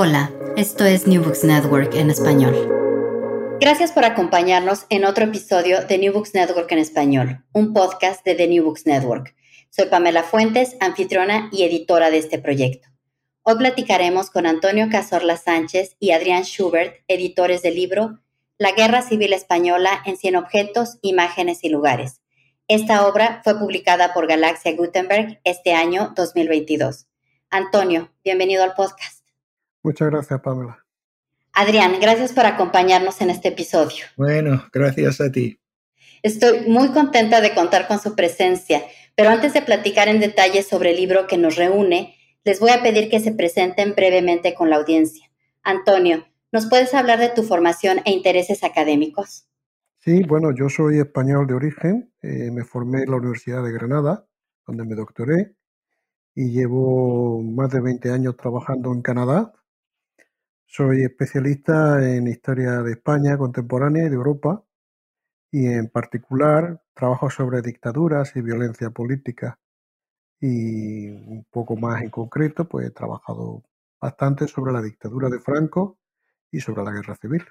Hola, esto es New Books Network en español. Gracias por acompañarnos en otro episodio de New Books Network en español, un podcast de The New Books Network. Soy Pamela Fuentes, anfitriona y editora de este proyecto. Hoy platicaremos con Antonio Cazorla Sánchez y Adrián Schubert, editores del libro La Guerra Civil Española en 100 objetos, imágenes y lugares. Esta obra fue publicada por Galaxia Gutenberg este año 2022. Antonio, bienvenido al podcast. Muchas gracias, Pamela. Adrián, gracias por acompañarnos en este episodio. Bueno, gracias a ti. Estoy muy contenta de contar con su presencia, pero antes de platicar en detalle sobre el libro que nos reúne, les voy a pedir que se presenten brevemente con la audiencia. Antonio, ¿nos puedes hablar de tu formación e intereses académicos? Sí, bueno, yo soy español de origen, eh, me formé en la Universidad de Granada, donde me doctoré, y llevo más de 20 años trabajando en Canadá. Soy especialista en historia de España contemporánea y de Europa, y en particular trabajo sobre dictaduras y violencia política. Y un poco más en concreto, pues he trabajado bastante sobre la dictadura de Franco y sobre la guerra civil.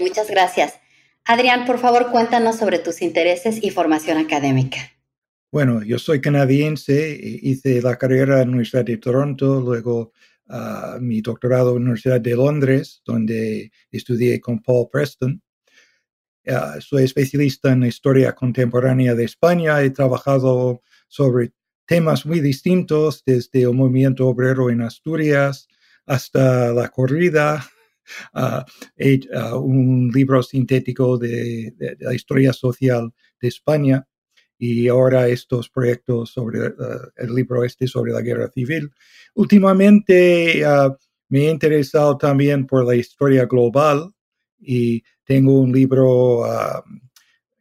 Muchas gracias. Adrián, por favor, cuéntanos sobre tus intereses y formación académica. Bueno, yo soy canadiense, hice la carrera en la Universidad de Toronto, luego mi doctorado en la Universidad de Londres, donde estudié con Paul Preston. Uh, soy especialista en historia contemporánea de España, he trabajado sobre temas muy distintos, desde el movimiento obrero en Asturias hasta la corrida, uh, un libro sintético de, la historia social de España y ahora estos proyectos sobre uh, el libro este sobre la guerra civil. Últimamente uh, me he interesado también por la historia global y tengo un libro uh,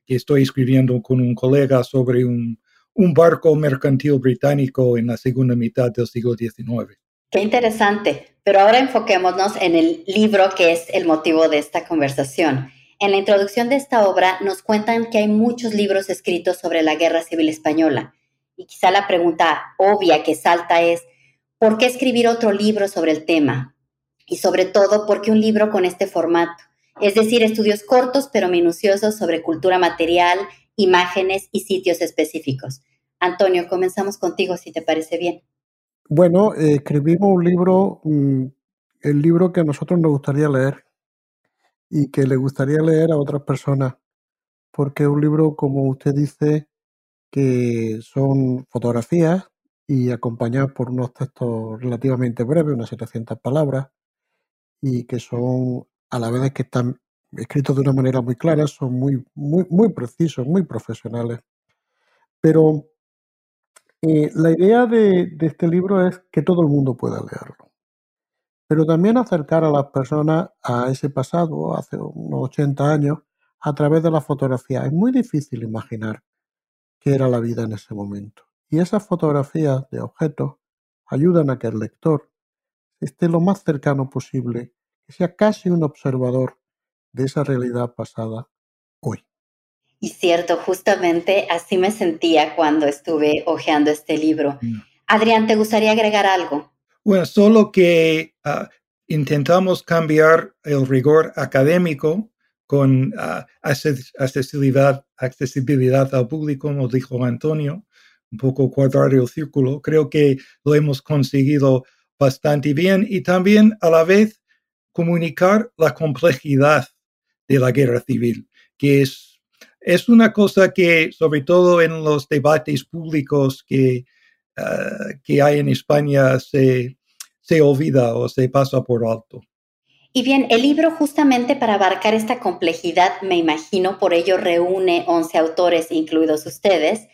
que estoy escribiendo con un colega sobre un, un, barco mercantil británico en la segunda mitad del siglo XIX. Qué interesante, pero ahora enfoquémonos en el libro que es el motivo de esta conversación. En la introducción de esta obra nos cuentan que hay muchos libros escritos sobre la Guerra Civil Española. Y quizá la pregunta obvia que salta es, ¿por qué escribir otro libro sobre el tema? Y sobre todo, ¿por qué un libro con este formato? Es decir, estudios cortos pero minuciosos sobre cultura material, imágenes y sitios específicos. Antonio, comenzamos contigo si te parece bien. Bueno, eh, escribimos un libro, mm, el libro que a nosotros nos gustaría leer, y que le gustaría leer a otras personas, porque es un libro, como usted dice, que son fotografías y acompañados por unos textos relativamente breves, unas 700 palabras, y que son, a la vez que están escritos de una manera muy clara, son muy, muy, muy precisos, muy profesionales. Pero eh, la idea de, de este libro es que todo el mundo pueda leerlo pero también acercar a las personas a ese pasado, hace unos 80 años, a través de la fotografía. Es muy difícil imaginar qué era la vida en ese momento. Y esas fotografías de objetos ayudan a que el lector esté lo más cercano posible, que sea casi un observador de esa realidad pasada hoy. Y cierto, justamente así me sentía cuando estuve hojeando este libro. Mm. Adrián, ¿te gustaría agregar algo? Bueno, solo que ah, intentamos cambiar el rigor académico con uh, accesibilidad, accesibilidad al público, como dijo Antonio, un poco cuadrar el círculo. Creo que lo hemos conseguido bastante bien y también a la vez comunicar la complejidad de la guerra civil, que es, es una cosa que sobre todo en los debates públicos que que hay en España se, se olvida o se pasa por alto. Y bien, el libro justamente para abarcar esta complejidad, me imagino, por ello reúne 11 autores, incluidos ustedes.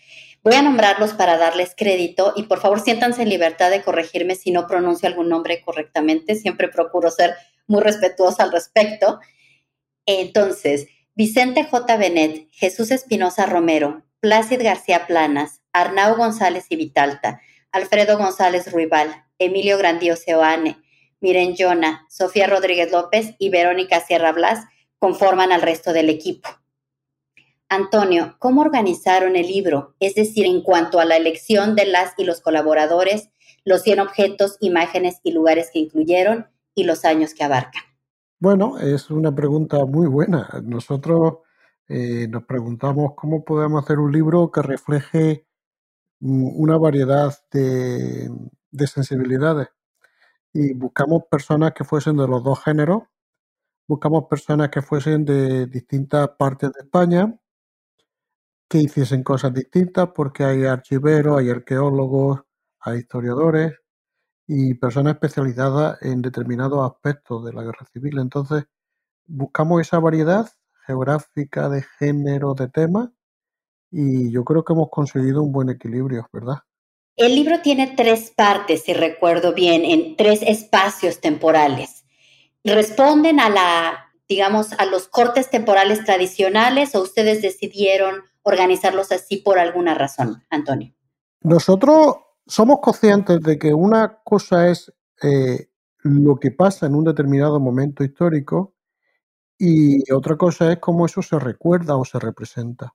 Voy a nombrarlos para darles crédito y por favor siéntanse en libertad de corregirme si no pronuncio algún nombre correctamente. Siempre procuro ser muy respetuosa al respecto. Entonces, Vicente J. Benet, Jesús Espinosa Romero, Plácid García Planas, Arnau González y Vitalta, Alfredo González Ruibal, Emilio Grandío Seoane, Miren Jona, Sofía Rodríguez López y Verónica Sierra Blas conforman al resto del equipo. Antonio, ¿cómo organizaron el libro? Es decir, en cuanto a la elección de las y los colaboradores, los 100 objetos, imágenes y lugares que incluyeron y los años que abarcan? Bueno, es una pregunta muy buena. Nosotros eh, nos preguntamos cómo podemos hacer un libro que refleje una variedad de, de sensibilidades y buscamos personas que fuesen de los dos géneros, buscamos personas que fuesen de distintas partes de España, que hiciesen cosas distintas, porque hay archiveros, hay arqueólogos, hay historiadores y personas especializadas en determinados aspectos de la guerra civil. Entonces, buscamos esa variedad geográfica, de género, de temas, y yo creo que hemos conseguido un buen equilibrio, ¿verdad? El libro tiene tres partes, si recuerdo bien, en tres espacios temporales. ¿Responden a la, digamos, a los cortes temporales tradicionales o ustedes decidieron organizarlos así por alguna razón, Antonio? Nosotros somos conscientes de que una cosa es eh, lo que pasa en un determinado momento histórico y otra cosa es cómo eso se recuerda o se representa.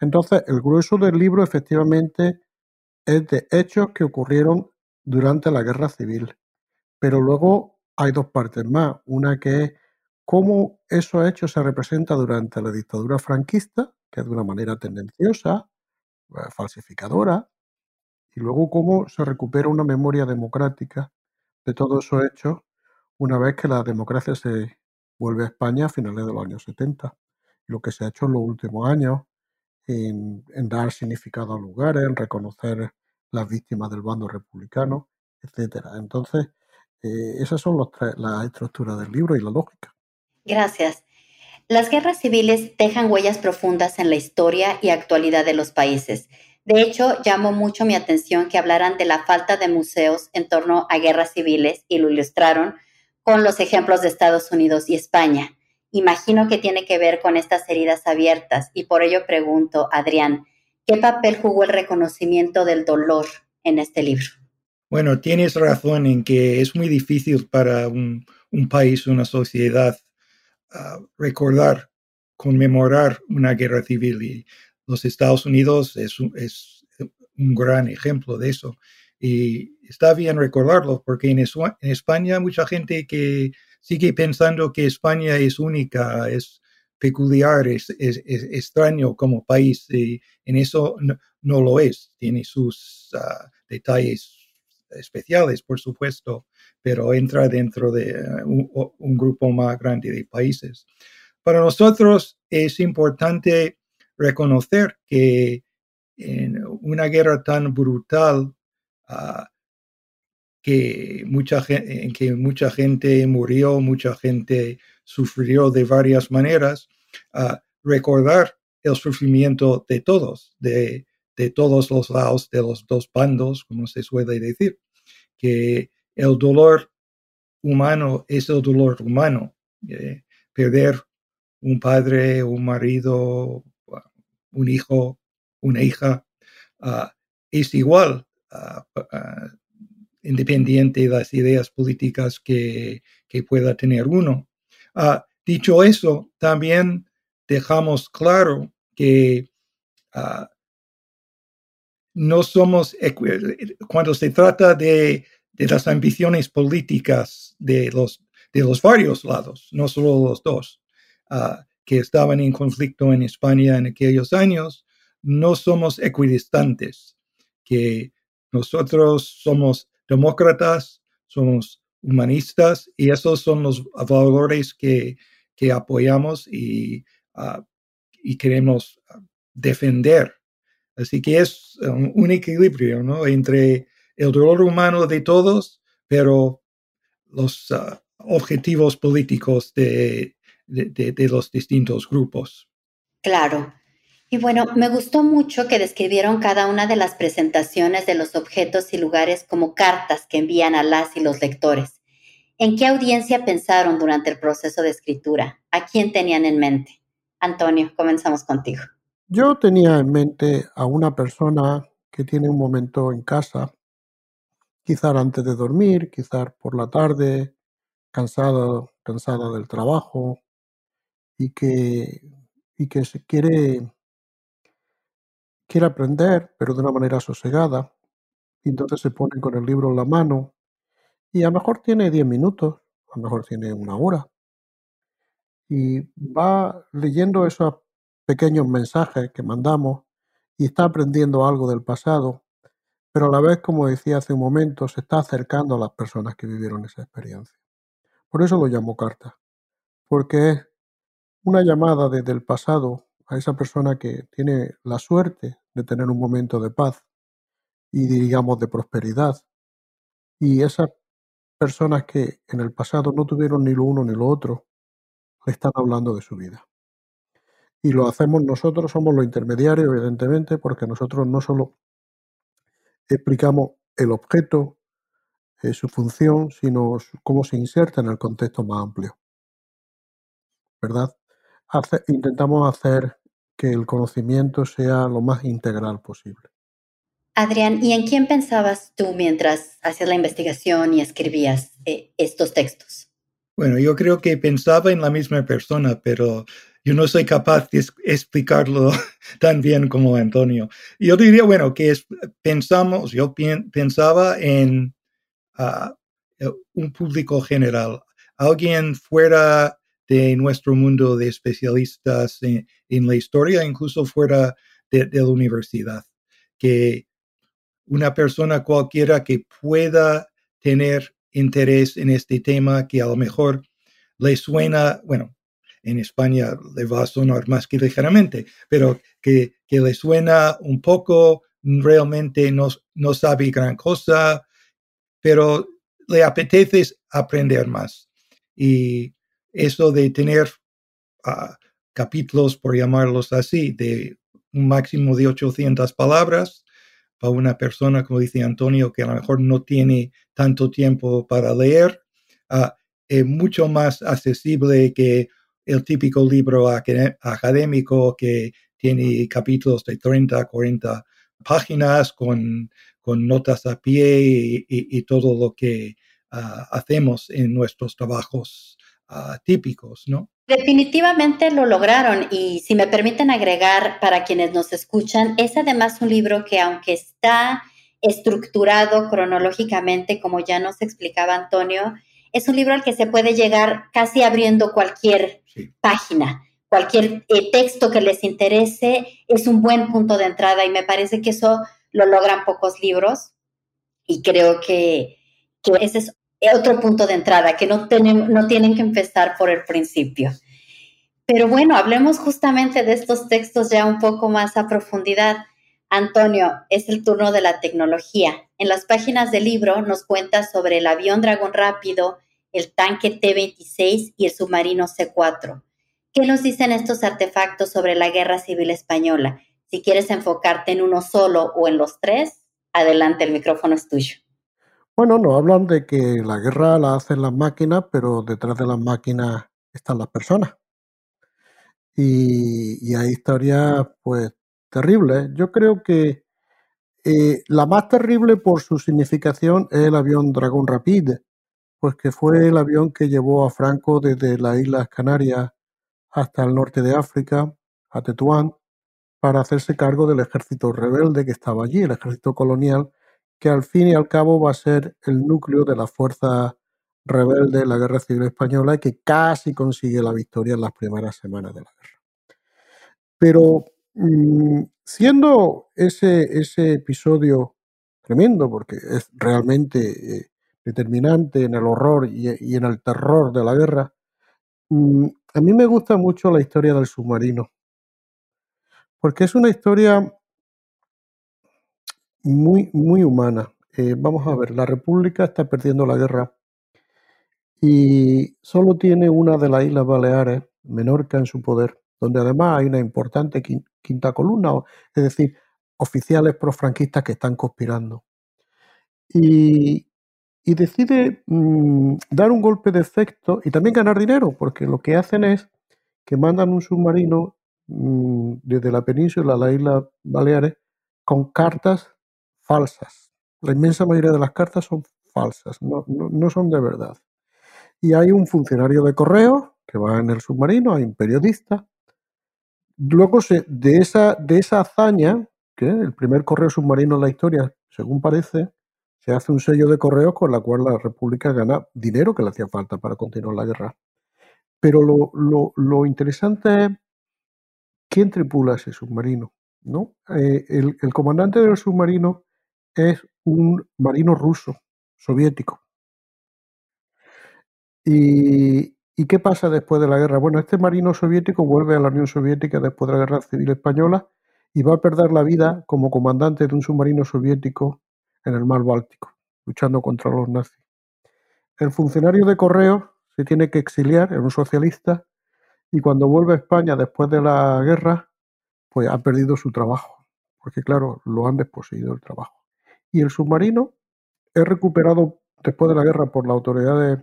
Entonces, el grueso del libro efectivamente es de hechos que ocurrieron durante la guerra civil. Pero luego hay dos partes más. Una que es cómo esos hechos se representan durante la dictadura franquista, que es de una manera tendenciosa, eh, falsificadora, y luego cómo se recupera una memoria democrática de todos esos hechos una vez que la democracia se vuelve a España a finales de los años 70. Lo que se ha hecho en los últimos años en, dar significado a lugares, en reconocer las víctimas del bando republicano, etcétera. Entonces, eh, esas son los las estructuras del libro y la lógica. Gracias. Las guerras civiles dejan huellas profundas en la historia y actualidad de los países. De hecho, llamó mucho mi atención que hablaran de la falta de museos en torno a guerras civiles y lo ilustraron con los ejemplos de Estados Unidos y España imagino que tiene que ver con estas heridas abiertas y por ello pregunto, Adrián, ¿qué papel jugó el reconocimiento del dolor en este libro? Bueno, tienes razón en que es muy difícil para un, país, una sociedad, ah, recordar, conmemorar una guerra civil y los Estados Unidos es, es un gran ejemplo de eso. Y está bien recordarlo porque en, España mucha gente que sigue pensando que España es única, es peculiar, es, extraño como país y en eso no, lo es. Tiene sus ah, detalles especiales, por supuesto, pero entra dentro de ah, un, grupo más grande de países. Para nosotros es importante reconocer que en una guerra tan brutal ah, que mucha en que mucha gente murió, mucha gente sufrió de varias maneras, recordar el sufrimiento de todos, de, de, todos los lados, de los dos bandos, como se suele decir, que el dolor humano es el dolor humano. Perder un padre, un marido, un hijo, una hija, es igual. Uh, independiente de las ideas políticas que, pueda tener uno. Ah, dicho eso, también dejamos claro que ah, no somos, cuando se trata de, las ambiciones políticas de los, de los varios lados, no solo los dos, ah, que estaban en conflicto en España en aquellos años, no somos equidistantes, que nosotros somos demócratas, somos humanistas y esos son los valores que, apoyamos y, ah, y, queremos defender. Así que es un, equilibrio ¿no? entre el dolor humano de todos, pero los ah, objetivos políticos de, de los distintos grupos. Claro. Y bueno, me gustó mucho que describieron cada una de las presentaciones de los objetos y lugares como cartas que envían a las y los lectores. ¿En qué audiencia pensaron durante el proceso de escritura? ¿A quién tenían en mente? Antonio, comenzamos contigo. Yo tenía en mente a una persona que tiene un momento en casa, quizás antes de dormir, quizás por la tarde, cansada, cansada del trabajo y que, y que se quiere quiere aprender, pero de una manera sosegada, y entonces se pone con el libro en la mano, y a lo mejor tiene 10 minutos, lo mejor tiene una hora. Y va leyendo esos pequeños mensajes que mandamos y está aprendiendo algo del pasado, pero a la vez, como decía hace un momento, se está acercando a las personas que vivieron esa experiencia. Por eso lo llamo carta, porque es una llamada desde el pasado a esa persona que tiene la suerte de tener un momento de paz y digamos de prosperidad. Y esas personas que en el pasado no tuvieron ni lo uno ni lo otro, le están hablando de su vida. Y lo hacemos nosotros, somos los intermediarios, evidentemente, porque nosotros no solo explicamos el objeto, eh, su función, sino cómo se inserta en el contexto más amplio. ¿Verdad? intentamos hacer que el conocimiento sea lo más integral posible. Adrián, ¿y en quién pensabas tú mientras hacías la investigación y escribías eh, estos textos? Bueno, yo creo que pensaba en la misma persona, pero yo no soy capaz de explicarlo tan bien como Antonio. Yo diría, bueno, que pensamos, yo pensaba en ah, un público general, alguien fuera de nuestro mundo de especialistas en, la historia, incluso fuera de, la universidad, que una persona cualquiera que pueda tener interés en este tema, que a lo mejor le suena, bueno, en España le va a sonar más que ligeramente, pero que, que le suena un poco, realmente no, no sabe gran cosa, pero le apetece aprender más. Y eso de tener ah, capítulos, por llamarlos así, de un máximo de 800 palabras, para una persona, como dice Antonio, que a lo mejor no tiene tanto tiempo para leer, ah, es mucho más accesible que el típico libro académico que tiene capítulos de 30, 40 páginas con, con notas a pie y, todo lo que ah, hacemos en nuestros trabajos Ah, típicos, ¿no? Definitivamente lo lograron y si me permiten agregar para quienes nos escuchan, es además un libro que aunque está estructurado cronológicamente, como ya nos explicaba Antonio, es un libro al que se puede llegar casi abriendo cualquier página, cualquier eh, texto que les interese, es un buen punto de entrada y me parece que eso lo logran pocos libros y creo que, que ese es otro punto de entrada, que no, tienen, no que empezar por el principio. Pero bueno, hablemos justamente de estos textos ya un poco más a profundidad. Antonio, es el turno de la tecnología. En las páginas del libro nos cuenta sobre el avión Dragón Rápido, el tanque T-26 y el submarino C-4. ¿Qué nos dicen estos artefactos sobre la Guerra Civil Española? Si quieres enfocarte en uno solo o en los tres, adelante, el micrófono es tuyo. Bueno, nos hablan de que la guerra la hacen las máquinas, pero detrás de las máquinas están las personas. Y, hay historias, pues, terribles. Yo creo que eh, la más terrible por su significación es el avión Dragón Rapid, pues que fue el avión que llevó a Franco desde las Islas Canarias hasta el norte de África, a Tetuán, para hacerse cargo del ejército rebelde que estaba allí, el ejército colonial, que al fin y al cabo va a ser el núcleo de la fuerza rebelde de la Guerra Civil Española y que casi consigue la victoria en las primeras semanas de la guerra. Pero mm, siendo ese, ese episodio tremendo, porque es realmente eh, determinante en el horror y, en el terror de la guerra, mm, a mí me gusta mucho la historia del submarino, porque es una historia muy, muy humana. Eh, vamos a ver, la República está perdiendo la guerra y solo tiene una de las Islas Baleares, Menorca, en su poder, donde además hay una importante quinta columna, es decir, oficiales profranquistas que están conspirando. Y, decide mm, dar un golpe de efecto y también ganar dinero, porque lo que hacen es que mandan un submarino mm, desde la península a la isla Baleares con cartas falsas. La inmensa mayoría de las cartas son falsas, no, son de verdad. Y hay un funcionario de correo que va en el submarino, hay un periodista. Luego se, de, esa, de esa hazaña, que el primer correo submarino en la historia, según parece, se hace un sello de correos con la cual la República gana dinero que le hacía falta para continuar la guerra. Pero lo, interesante es quién tripula ese submarino. ¿no? Eh, el, el, comandante del submarino es un marino ruso, soviético. Y, ¿Y qué pasa después de la guerra? Bueno, este marino soviético vuelve a la Unión Soviética después de la Guerra Civil Española y va a perder la vida como comandante de un submarino soviético en el mar Báltico, luchando contra los nazis. El funcionario de correo se tiene que exiliar, es un socialista, y cuando vuelve a España después de la guerra, pues ha perdido su trabajo, porque claro, lo han desposeído el trabajo. Y el submarino es recuperado después de la guerra por las autoridades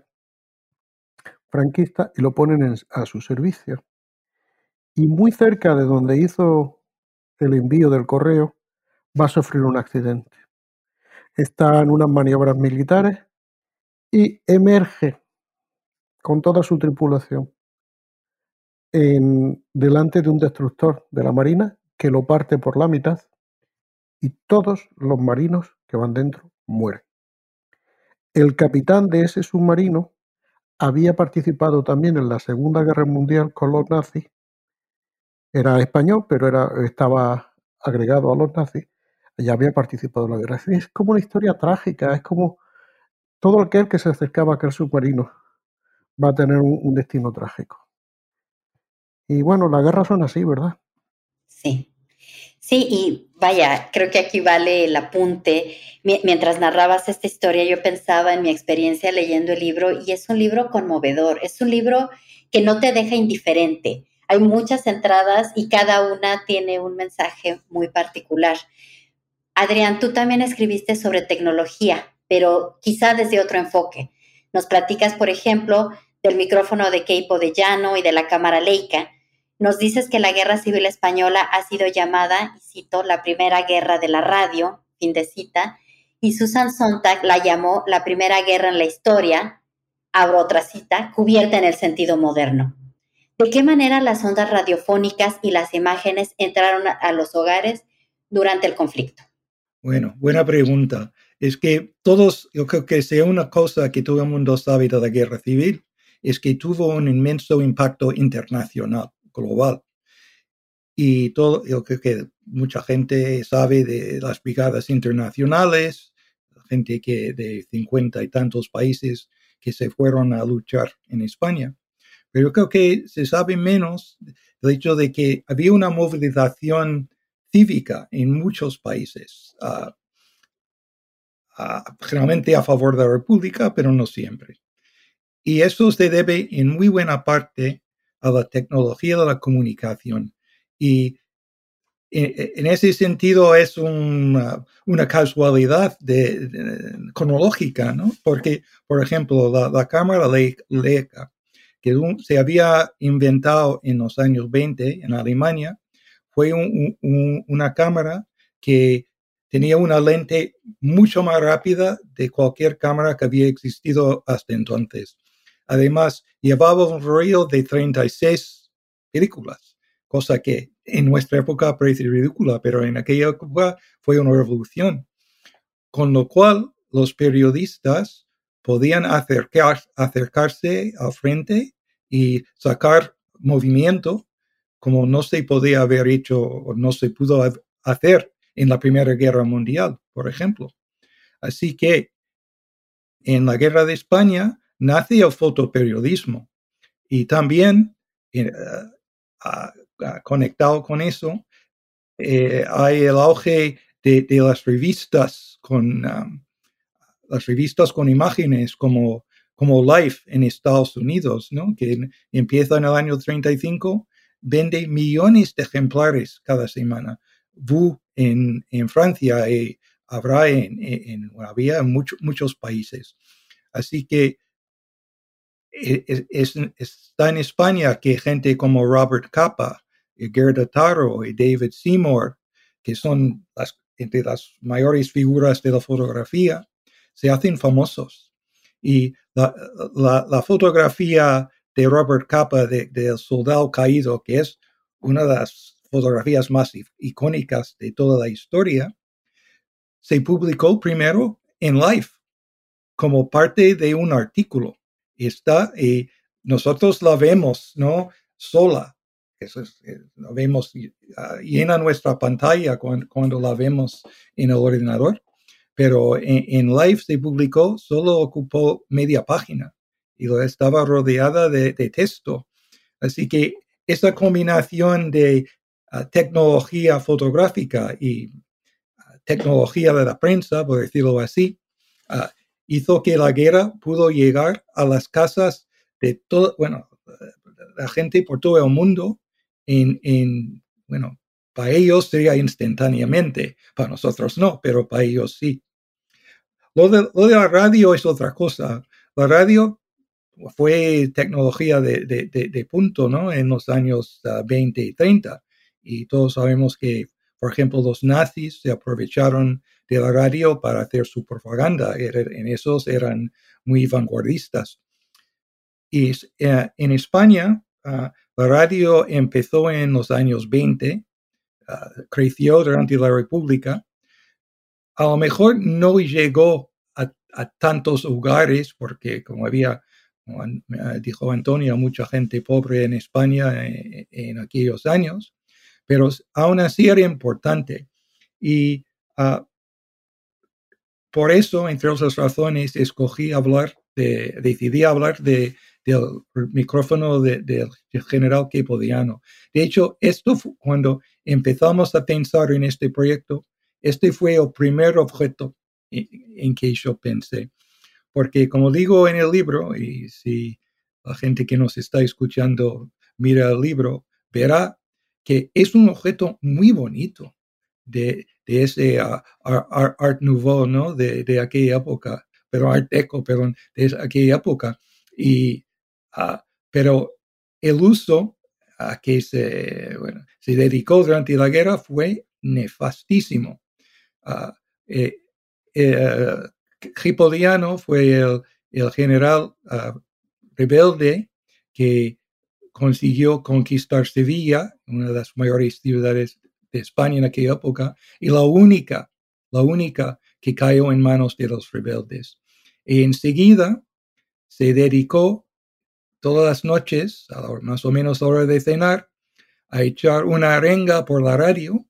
franquistas y lo ponen a su servicio. Y muy cerca de donde hizo el envío del correo, va a sufrir un accidente. Está en unas maniobras militares y emerge con toda su tripulación en, delante de un destructor de la Marina que lo parte por la mitad y todos los marinos que van dentro mueren. El capitán de ese submarino había participado también en la Segunda Guerra Mundial con los nazis. Era español, pero era, estaba agregado a los nazis. Ya había participado en la guerra. Es como una historia trágica, es como todo aquel que se acercaba a aquel submarino va a tener un, un destino trágico. Y bueno, las guerras son así, ¿verdad? Sí. Sí, y vaya, creo que aquí vale el apunte. Mientras narrabas esta historia, yo pensaba en mi experiencia leyendo el libro y es un libro conmovedor, es un libro que no te deja indiferente. Hay muchas entradas y cada una tiene un mensaje muy particular. Adrián, tú también escribiste sobre tecnología, pero quizá desde otro enfoque. Nos platicas, por ejemplo, del micrófono de Keipo de Llano y de la cámara Leica nos dices que la Guerra Civil Española ha sido llamada, y cito, la primera guerra de la radio, fin de cita, y Susan Sontag la llamó la primera guerra en la historia, abro otra cita, cubierta en el sentido moderno. ¿De qué manera las ondas radiofónicas y las imágenes entraron a los hogares durante el conflicto? Bueno, buena pregunta. Es que todos, yo creo que sea una cosa que todo el mundo sabe de la guerra civil, es que tuvo un inmenso impacto internacional global. Y todo, yo creo que mucha gente sabe de las brigadas internacionales, gente que de cincuenta y tantos países que se fueron a luchar en España. Pero yo creo que se sabe menos del hecho de que había una movilización cívica en muchos países, generalmente a favor de la República, pero no siempre. Y eso se debe en muy buena parte a la tecnología de la comunicación. Y en, ese sentido es una, casualidad cronológica, ¿no? Porque, por ejemplo, la, cámara Leica, que se había inventado en los años 20 en Alemania, fue una cámara que tenía una lente mucho más rápida de cualquier cámara que había existido hasta entonces. Además, llevaba un rollo de 36 películas, cosa que en nuestra época parece ridícula, pero en aquella época fue una revolución. Con lo cual, los periodistas podían acercar, acercarse al frente y sacar movimiento como no se podía haber hecho o no se pudo hacer en la Primera Guerra Mundial, por ejemplo. Así que en la Guerra de España nace el fotoperiodismo y también eh, conectado con eso eh, hay el auge de, las revistas con las revistas con imágenes como como Life en Estados Unidos, ¿no? que empieza en el año 35, vende millones de ejemplares cada semana. Vu en, en Francia y habrá en, había en muchos países. Así que e, es, está en España que gente como Robert Capa, y Gerda Taro y David Seymour, que son las, entre las mayores figuras de la fotografía, se hacen famosos. Y la, fotografía de Robert Capa del de soldado caído, que es una de las fotografías más icónicas de toda la historia, se publicó primero en live como parte de un artículo. Está y nosotros la vemos, ¿no? Sola. Eso es, eh, la vemos uh, llena nuestra pantalla cuando, la vemos en el ordenador. Pero en, live se publicó, solo ocupó media página y estaba rodeada de, texto. Así que esa combinación de ah, tecnología fotográfica y ah, tecnología de la prensa, por decirlo así, uh, hizo que la guerra pudo llegar a las casas de todo, bueno, la gente por todo el mundo en, en, bueno, para ellos sería instantáneamente, para nosotros no, pero para ellos sí. Lo de, lo de la radio es otra cosa. La radio fue tecnología de, de, de, punto, ¿no? En los años 20 ah, y 30. Y todos sabemos que, por ejemplo, los nazis se aprovecharon de la radio para hacer su propaganda. En esos eran muy vanguardistas. Y eh, en España, ah, la radio empezó en los años 20, ah, creció durante la República. A lo mejor no llegó a, tantos hogares porque como había, como dijo Antonio, mucha gente pobre en España en, en aquellos años, pero aún así era importante. Y por eso, entre otras razones, de, decidí hablar de, del micrófono del general Kepodiano. De hecho, esto fue cuando empezamos a pensar en este proyecto, este fue el primer objeto en, que yo pensé. Porque como digo en el libro, y si la gente que nos está escuchando mira el libro, verá que es un objeto muy bonito de, de ese uh, art, Nouveau, ¿no? De, de, aquella época, pero Art Deco, perdón, de aquella época. Y, uh, pero el uso a que se, dedicó durante la guerra fue nefastísimo. Uh, fue el, el general rebelde que consiguió conquistar Sevilla, una de las mayores ciudades España en aquella época y la única, la única que cayó en manos de los rebeldes. Y enseguida se dedicó todas las noches, más o menos a hora de cenar, a echar una arenga por la radio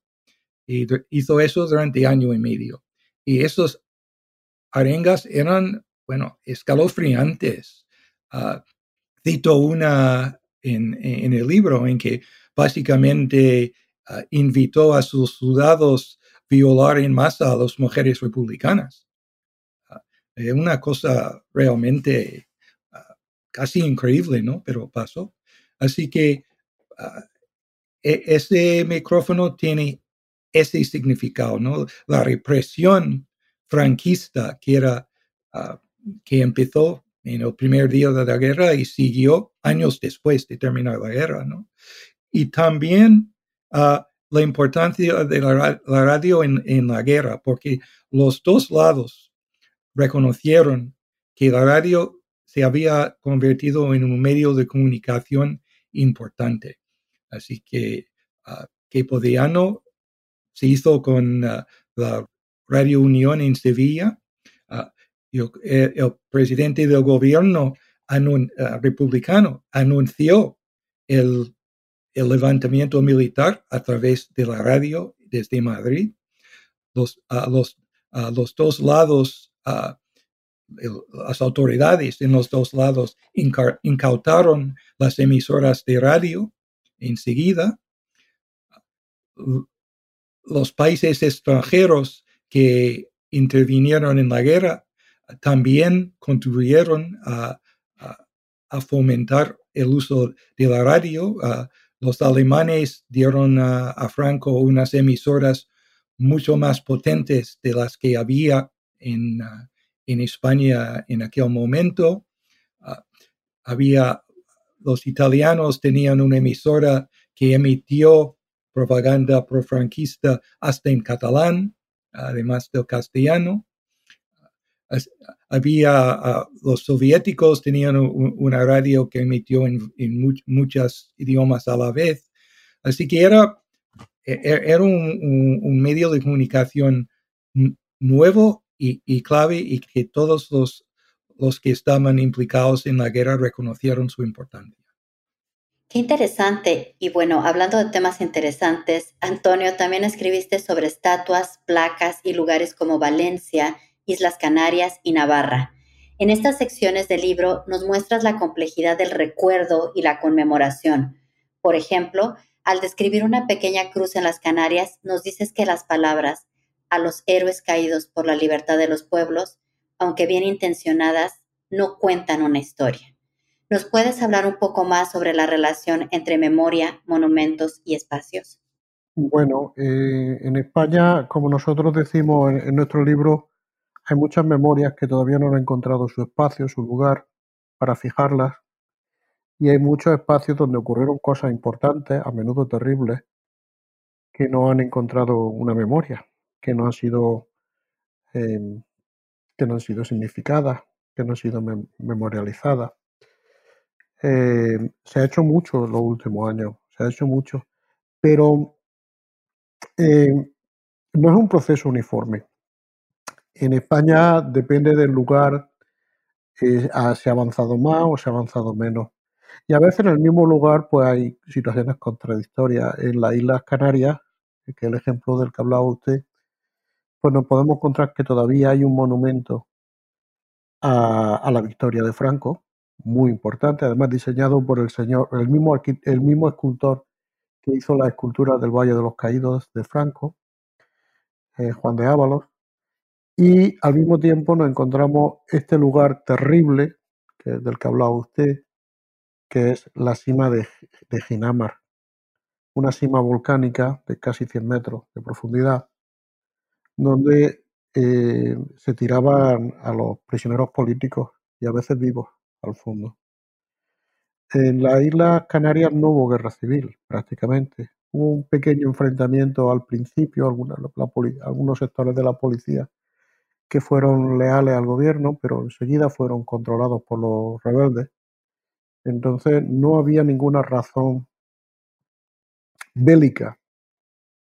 y hizo eso durante año y medio. Y esos arengas eran, bueno, escalofriantes. Uh, cito una en, el libro en que básicamente Ah, invitó a sus soldados violar en masa a las mujeres republicanas. Ah, es una cosa realmente ah, casi increíble, ¿no? Pero pasó. Así que e, ese micrófono tiene ese significado, ¿no? La represión franquista que era que empezó en el primer día de la guerra y siguió años después de terminar la guerra, ¿no? Y también la importancia de la, radio en, la guerra, porque los dos lados reconocieron que la radio se había convertido en un medio de comunicación importante. Así que uh, que se hizo con ah, la Radio Unión en Sevilla. Ah, el, presidente del gobierno republicano anunció el el levantamiento militar a través de la radio desde Madrid. Los, los, los dos lados, las autoridades en los dos lados incautaron las emisoras de radio enseguida. Los países extranjeros que intervinieron en la guerra también contribuyeron a, fomentar el uso de la radio. Los alemanes dieron a, Franco unas emisoras mucho más potentes de las que había en, ah, España en aquel momento. Ah, había, los italianos tenían una emisora que emitió propaganda profranquista hasta en catalán, además del castellano había, ah, los soviéticos tenían una radio que emitió en, muchos idiomas a la vez. Así que era, e, e, era un, medio de comunicación nuevo y, clave y que todos los, los que estaban implicados en la guerra reconocieron su importancia. Qué interesante. Y bueno, hablando de temas interesantes, Antonio, también escribiste sobre estatuas, placas y lugares como Valencia, Islas Canarias y Navarra. En estas secciones del libro nos muestras la complejidad del recuerdo y la conmemoración. Por ejemplo, al describir una pequeña cruz en las Canarias, nos dices que las palabras a los héroes caídos por la libertad de los pueblos, aunque bien intencionadas, no cuentan una historia. ¿Nos puedes hablar un poco más sobre la relación entre memoria, monumentos y espacios? Bueno, eh, en España, como nosotros decimos en, nuestro libro, hay muchas memorias que todavía no han encontrado su espacio, su lugar para fijarlas, y hay muchos espacios donde ocurrieron cosas importantes, a menudo terribles, que no han encontrado una memoria, que no han sido, em, que no han sido significadas, que no han sido memorializadas. Eh, se ha hecho mucho en los últimos años, se ha hecho mucho, pero eh, no es un proceso uniforme. En España depende del lugar, eh, se ha avanzado más o se ha avanzado menos. Y a veces en el mismo lugar pues hay situaciones contradictorias. En las Islas Canarias, que es el ejemplo del que hablaba usted, pues nos podemos encontrar que todavía hay un monumento a la victoria de Franco, muy importante, además diseñado por el señor, el mismo, el mismo escultor que hizo la escultura del Valle de los Caídos de Franco, eh, Juan de Ábalos, y al mismo tiempo nos encontramos este lugar terrible del que hablaba usted, que es la cima de, de Ginamar, una cima volcánica de casi 100 metros de profundidad, donde eh, se tiraban a los prisioneros políticos y a veces vivos al fondo. En las Islas Canarias no hubo guerra civil, prácticamente. Hubo un pequeño enfrentamiento al principio, algunos sectores de la policía que fueron leales al gobierno, pero enseguida fueron controlados por los rebeldes. Entonces no había ninguna razón bélica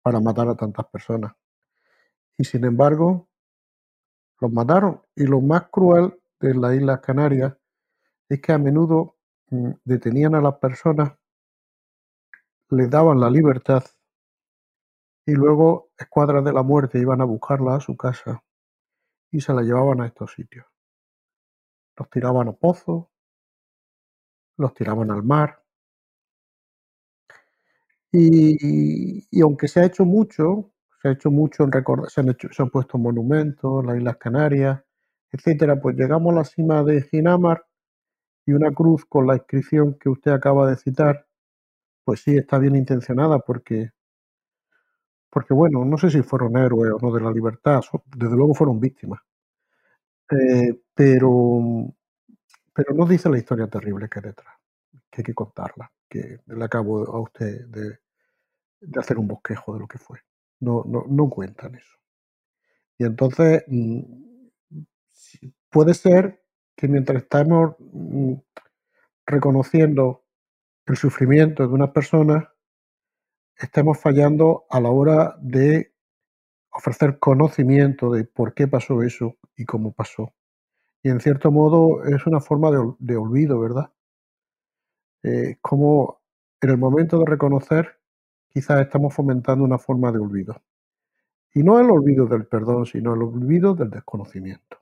para matar a tantas personas. Y sin embargo, los mataron. Y lo más cruel de las Islas Canarias es que a menudo mm, detenían a las personas, les daban la libertad y luego escuadras de la muerte iban a buscarla a su casa y se la llevaban a estos sitios. Los tiraban a pozos, los tiraban al mar. Y, aunque se ha hecho mucho, se ha hecho mucho en recordar, se han, se han puesto monumentos, las Islas Canarias, etcétera, pues llegamos a la cima de Ginamar y una cruz con la inscripción que usted acaba de citar, pues sí está bien intencionada porque, porque bueno, no sé si fueron héroes o no de la libertad, desde luego fueron víctimas. Eh, pero, pero no dice la historia terrible que hay detrás, que hay que contarla, que le acabo a usted de, hacer un bosquejo de lo que fue. No, no, no cuentan eso. Y entonces, mm, puede ser que mientras estamos mm, reconociendo el sufrimiento de una persona, estemos fallando a la hora de ofrecer conocimiento de por qué pasó eso y cómo pasó. Y en cierto modo es una forma de, olvido, ¿verdad? Eh, como en el momento de reconocer, quizás estamos fomentando una forma de olvido. Y no el olvido del perdón, sino el olvido del desconocimiento.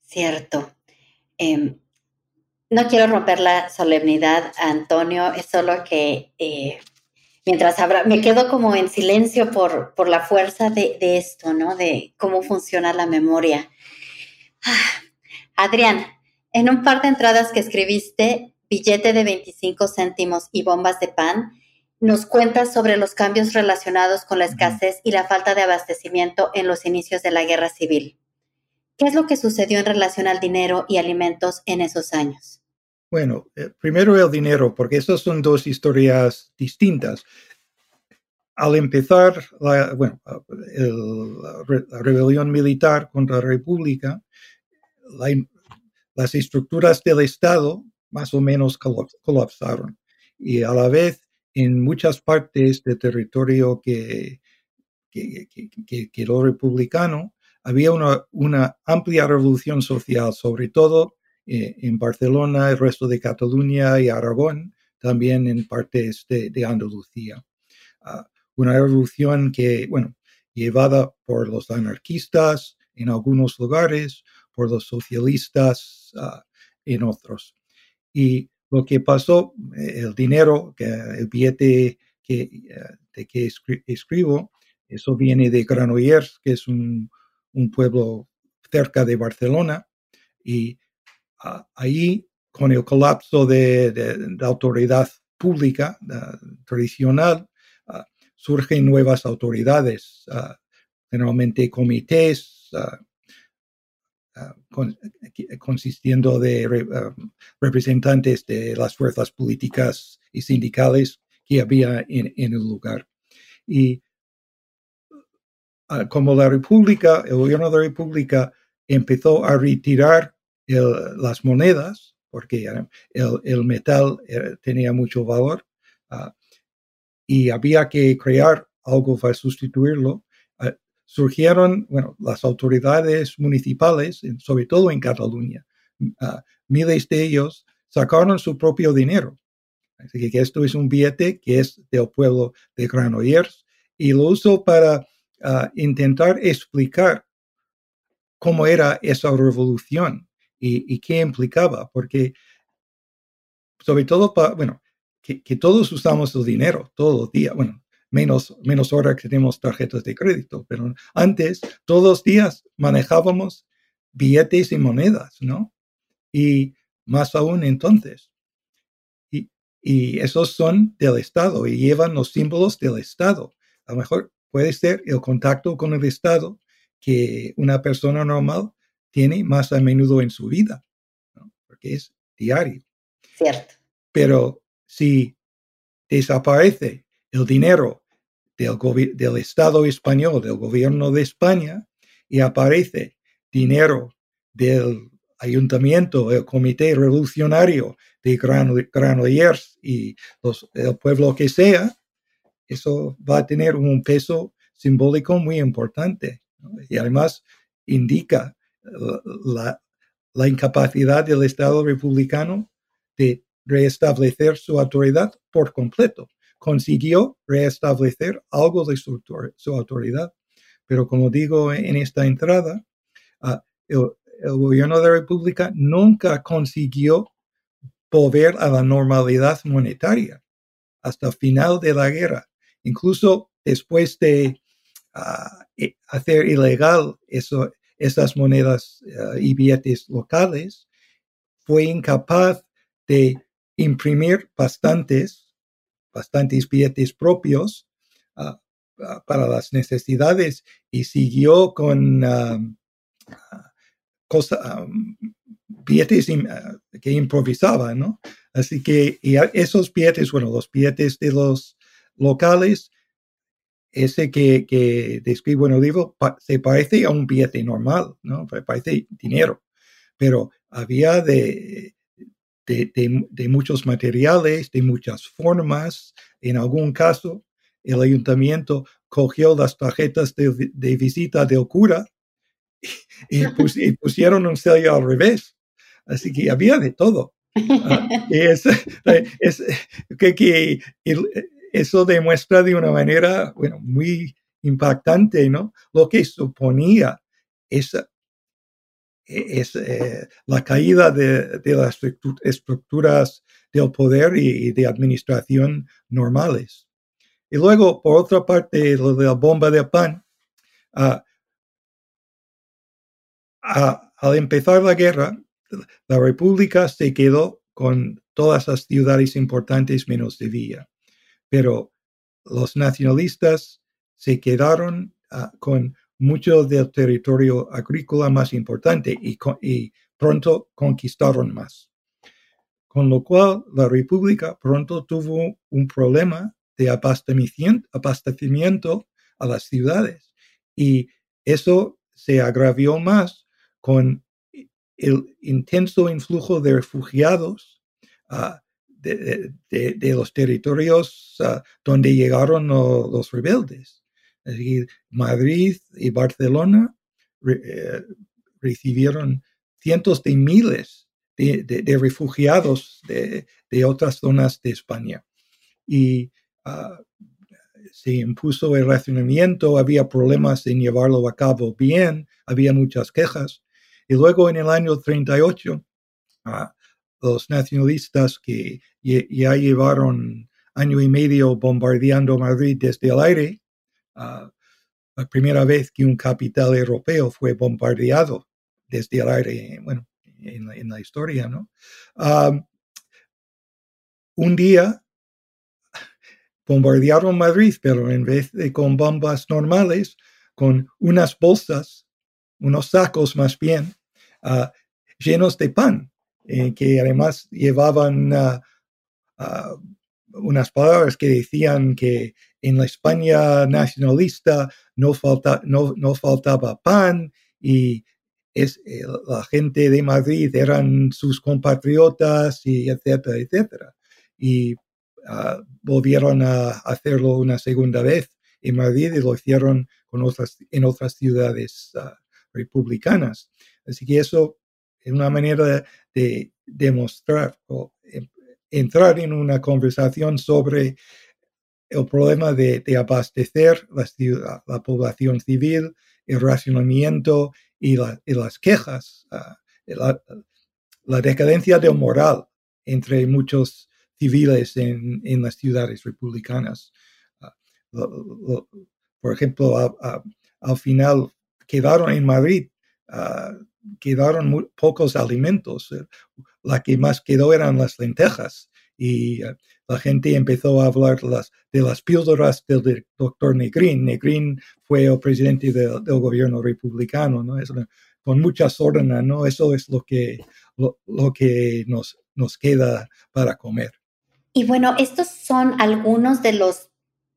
Cierto. Em, no quiero romper la solemnidad, Antonio, es solo que eh, mientras habrá, me quedo como en silencio por, por la fuerza de, esto, ¿no? De cómo funciona la memoria. Ah, Adrián, en un par de entradas que escribiste, billete de 25 céntimos y bombas de pan, nos cuentas sobre los cambios relacionados con la escasez y la falta de abastecimiento en los inicios de la guerra civil. ¿Qué es lo que sucedió en relación al dinero y alimentos en esos años? Bueno, eh, primero el dinero, porque esas son dos historias distintas. Al empezar la, rebelión militar contra la República, las estructuras del Estado más o menos colapsaron. Y a la vez, en muchas partes del territorio que, que, que, que quedó republicano, había una, amplia revolución social, sobre todo eh, en Barcelona, el resto de Cataluña y Aragón, también en partes de, Andalucía. Ah, una revolución que, bueno, llevada por los anarquistas en algunos lugares, por los socialistas ah, en otros. Y lo que pasó, eh, el dinero, el billete que, eh, de que escribo, eso viene de Granollers, que es un, pueblo cerca de Barcelona, y ahí, con el colapso de, la autoridad pública tradicional, ah, surgen nuevas autoridades, generalmente comités, Ah, eh, consistiendo de ah, representantes de las fuerzas políticas y sindicales que había en, el lugar. Y ah, como la República, el gobierno de la República empezó a retirar las monedas, porque el, metal eh, tenía mucho valor, y había que crear algo para sustituirlo, surgieron, bueno, las autoridades municipales, sobre todo en Cataluña, ah, miles de ellos sacaron su propio dinero. Así que esto es un billete que es del pueblo de Granollers y lo uso para ah, intentar explicar cómo era esa revolución y, qué implicaba, porque sobre todo, para, bueno, que, que, todos usamos el dinero todos los días. Bueno, menos, menos ahora que tenemos tarjetas de crédito, pero antes todos los días manejábamos billetes y monedas, ¿no? Y más aún entonces. Y, y esos son del Estado y llevan los símbolos del Estado. A lo mejor puede ser el contacto con el Estado que una persona normal tiene más a menudo en su vida, ¿no? porque es diario. Cierto. Pero si desaparece el dinero del, del Estado español, del gobierno de España, y aparece dinero del ayuntamiento, el comité revolucionario de Granollers y los, el pueblo que sea, eso va a tener un peso simbólico muy importante. Y además indica la, incapacidad del Estado republicano de restablecer su autoridad por completo consiguió restablecer algo de su, autoridad. Pero como digo en esta entrada, ah, el, gobierno de la República nunca consiguió volver a la normalidad monetaria hasta el final de la guerra. Incluso después de ah, e, hacer ilegal eso, esas monedas ah, y billetes locales, fue incapaz de imprimir bastantes bastantes billetes propios ah, ah, para las necesidades y siguió con cosas, billetes que improvisaba, ¿no? Así que esos billetes, bueno, los billetes de los locales, ese que, que describo en el libro, se parece a un billete normal, ¿no? Parece dinero, pero había de de, muchos materiales, de muchas formas. En algún caso, el ayuntamiento cogió las tarjetas de, visita del cura y, pusieron un sello al revés. Así que había de todo. Ah, es, que, eso demuestra de una manera bueno, muy impactante ¿no? lo que suponía esa, es eh, la caída de, las estructuras del poder y, de administración normales. Y luego, por otra parte, lo de la bomba de pan, ah, al empezar la guerra, la República se quedó con todas las ciudades importantes menos Sevilla, pero los nacionalistas se quedaron ah, con mucho del territorio agrícola más importante y, pronto conquistaron más. Con lo cual, la República pronto tuvo un problema de abastecimiento, a las ciudades y eso se agravió más con el intenso influjo de refugiados ah, de, los territorios ah, donde llegaron los rebeldes. Madrid y Barcelona recibieron cientos de miles de, refugiados de, otras zonas de España. Y ah, se impuso el racionamiento, había problemas en llevarlo a cabo bien, había muchas quejas. Y luego en el año 38, ah, los nacionalistas que ya llevaron año y medio bombardeando Madrid desde el aire, ah, la primera vez que un capital europeo fue bombardeado desde el aire, bueno, en la, historia, ¿no? un día bombardearon Madrid, pero en vez de con bombas normales, con unas bolsas, unos sacos más bien, ah, llenos de pan, eh, que además llevaban ah, ah, unas palabras que decían que en la España nacionalista no, falta, no, no faltaba pan y es, eh, la gente de Madrid eran sus compatriotas y etcétera, etcétera. Y ah, volvieron a hacerlo una segunda vez en Madrid y lo hicieron con otras, en otras ciudades ah, republicanas. Así que eso es una manera de demostrar o entrar en una conversación sobre el problema de, abastecer la, la población civil, el racionamiento y, las quejas, ah, la, decadencia de moral entre muchos civiles en, las ciudades republicanas. Ah, por ejemplo, al final quedaron en Madrid, ah, quedaron pocos alimentos. La que más quedó eran las lentejas y la gente empezó a hablar de las píldoras del doctor Negrín. Negrín fue el presidente del gobierno republicano, ¿no? con muchas órdenes, ¿no? Eso es lo que, lo, que nos, nos queda para comer. Y bueno, estos son algunos de los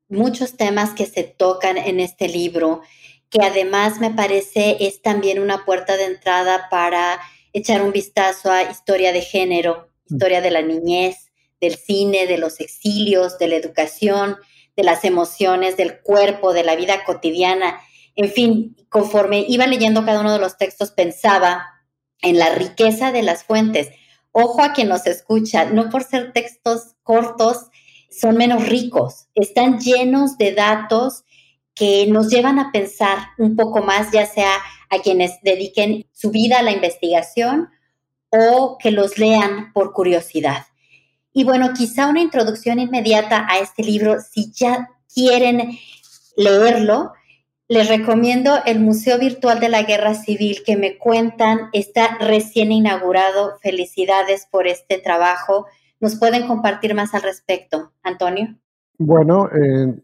muchos temas que se tocan en este libro, que además me parece es también una puerta de entrada para echar un vistazo a historia de género, mm. historia de la niñez, del cine, de los exilios, de la educación, de las emociones, del cuerpo, de la vida cotidiana. En fin, conforme iba leyendo cada uno de los textos, pensaba en la riqueza de las fuentes. Ojo a quien nos escucha, no por ser textos cortos, son menos ricos, están llenos de datos que nos llevan a pensar un poco más, ya sea a quienes dediquen su vida a la investigación o que los lean por curiosidad. Y bueno, quizá una introducción inmediata a este libro, si ya quieren leerlo, les recomiendo el Museo Virtual de la Guerra Civil que me cuentan, está recién inaugurado. Felicidades por este trabajo. ¿Nos pueden compartir más al respecto, Antonio? Bueno, eh,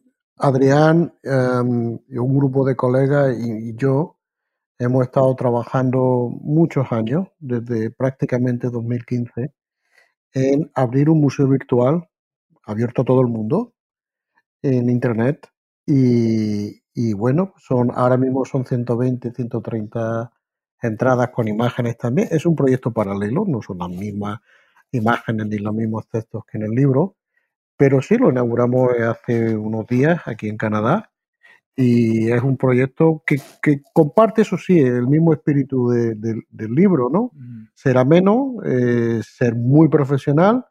Adrián y un grupo de colegas y, yo hemos estado trabajando muchos años, desde prácticamente 2015, en abrir un museo virtual abierto a todo el mundo en Internet. Y, bueno, son ahora mismo son 120, 130 entradas con imágenes también. Es un proyecto paralelo, no son las mismas imágenes ni los mismos textos que en el libro, pero sí lo inauguramos hace unos días aquí en Canadá y es un proyecto que, comparte, eso sí, el mismo espíritu del libro, ¿no? Ser ameno, eh, ser muy profesional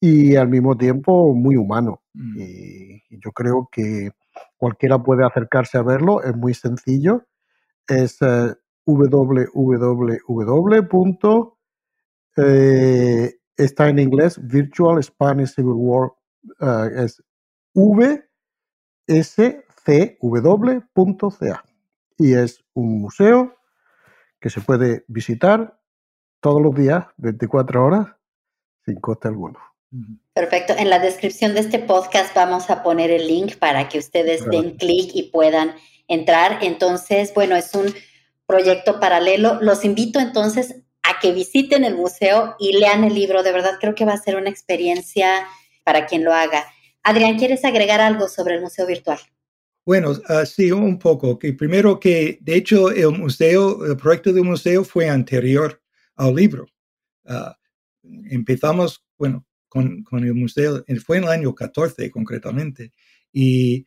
y al mismo tiempo muy humano. y, yo creo que cualquiera puede acercarse a verlo, es muy sencillo. Es eh, www. Eh, está en inglés, Virtual Spanish Civil War, es V S cw.ca. Y es un museo que se puede visitar todos los días, 24 horas, sin coste alguno. Perfecto. En la descripción de este podcast vamos a poner el link para que ustedes den clic y puedan entrar. Entonces, bueno, es un proyecto paralelo. Los invito entonces a que visiten el museo y lean el libro. De verdad creo que va a ser una experiencia para quien lo haga. Adrián, ¿quieres agregar algo sobre el museo virtual? Bueno, uh, sí, un poco. Que primero que, de hecho, el museo, el proyecto del museo fue anterior al libro. Ah, empezamos, bueno, con, con, el museo, fue en el año 14 concretamente, y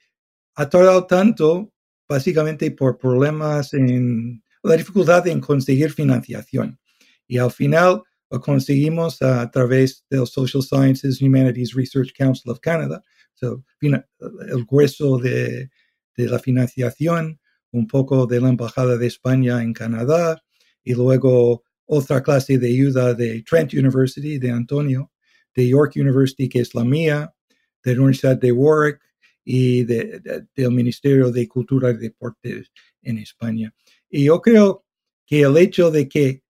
ha tardado tanto, básicamente por problemas en la dificultad en conseguir financiación. Y al final conseguimos a través del Social Sciences Humanities Research Council of Canada, el grueso de, de la financiación, un poco de la Embajada de España en Canadá y luego otra clase de ayuda de Trent University, de Antonio, de York University, que es la mía, de la Universidad de Warwick y del Ministerio de Cultura y Deportes en España. Y yo creo que el hecho de que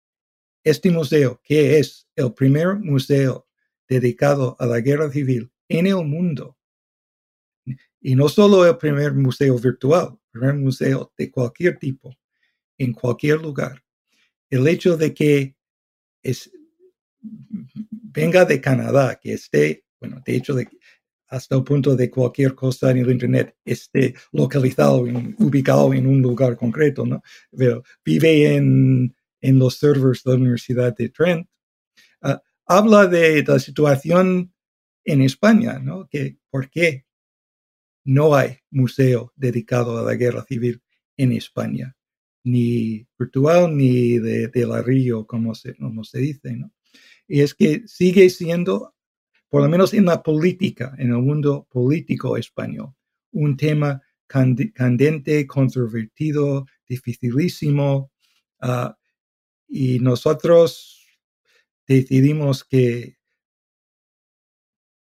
este museo, que es el primer museo dedicado a la guerra civil en el mundo, y no solo el primer museo virtual, el primer museo de cualquier tipo, en cualquier lugar, el hecho de que es, venga de Canadá, que esté, bueno, de hecho, hasta el punto de cualquier cosa en el Internet esté localizado, ubicado en un lugar concreto, ¿no? Vive en, en los servers de la Universidad de Trent. Ah, habla de la situación en España, ¿no? Que, ¿Por qué no hay museo dedicado a la guerra civil en España? Ni virtual ni de, de la Río, como se, como se dice, ¿no? Y es que sigue siendo por lo menos en la política, en el mundo político español, un tema candente, controvertido, dificilísimo, ah, y nosotros decidimos que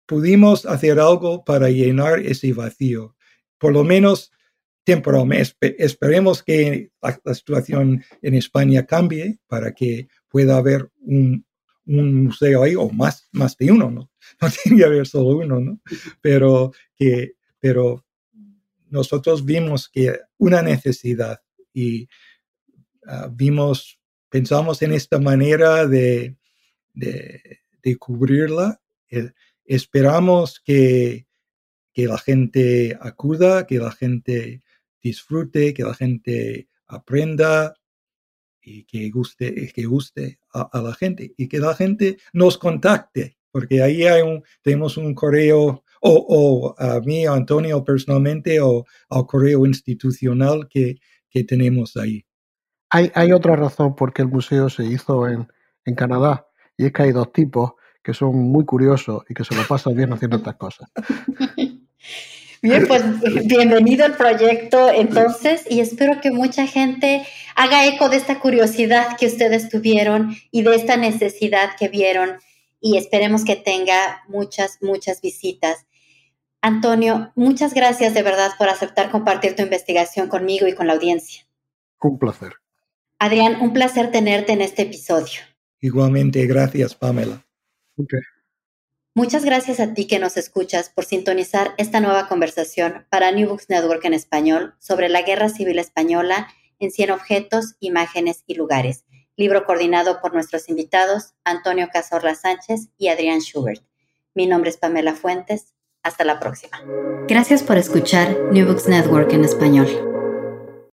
pudimos hacer algo para llenar ese vacío, por lo menos temporalmente. Esperemos que la situación en España cambie para que pueda haber un, museo ahí, o más, más de uno, ¿no? No tiene que haber solo uno, ¿no? Pero, que, pero nosotros vimos que una necesidad y ah, vimos, pensamos en esta manera de, de, cubrirla. Eh, esperamos que, que la gente acuda, que la gente disfrute, que la gente aprenda y que guste, que guste a, la gente y que la gente nos contacte, porque ahí hay un, tenemos un correo o, a mí, a Antonio personalmente, o al correo institucional que, que tenemos ahí. Hay, hay, otra razón por qué el museo se hizo en, en Canadá, y es que hay dos tipos que son muy curiosos y que se lo pasan bien haciendo estas cosas. Bien, pues bienvenido al proyecto entonces y espero que mucha gente haga eco de esta curiosidad que ustedes tuvieron y de esta necesidad que vieron y esperemos que tenga muchas, muchas visitas. Antonio, muchas gracias de verdad por aceptar compartir tu investigación conmigo y con la audiencia. Un placer. Adrián, un placer tenerte en este episodio. Igualmente, gracias, Pamela. Muchas gracias a ti que nos escuchas por sintonizar esta nueva conversación para New Books Network en español sobre la Guerra Civil Española en 100 objetos, imágenes y lugares, libro coordinado por nuestros invitados Antonio Cazorla Sánchez y Adrián Schubert. Mi nombre es Pamela Fuentes. Hasta la próxima. Gracias por escuchar New Books Network en español.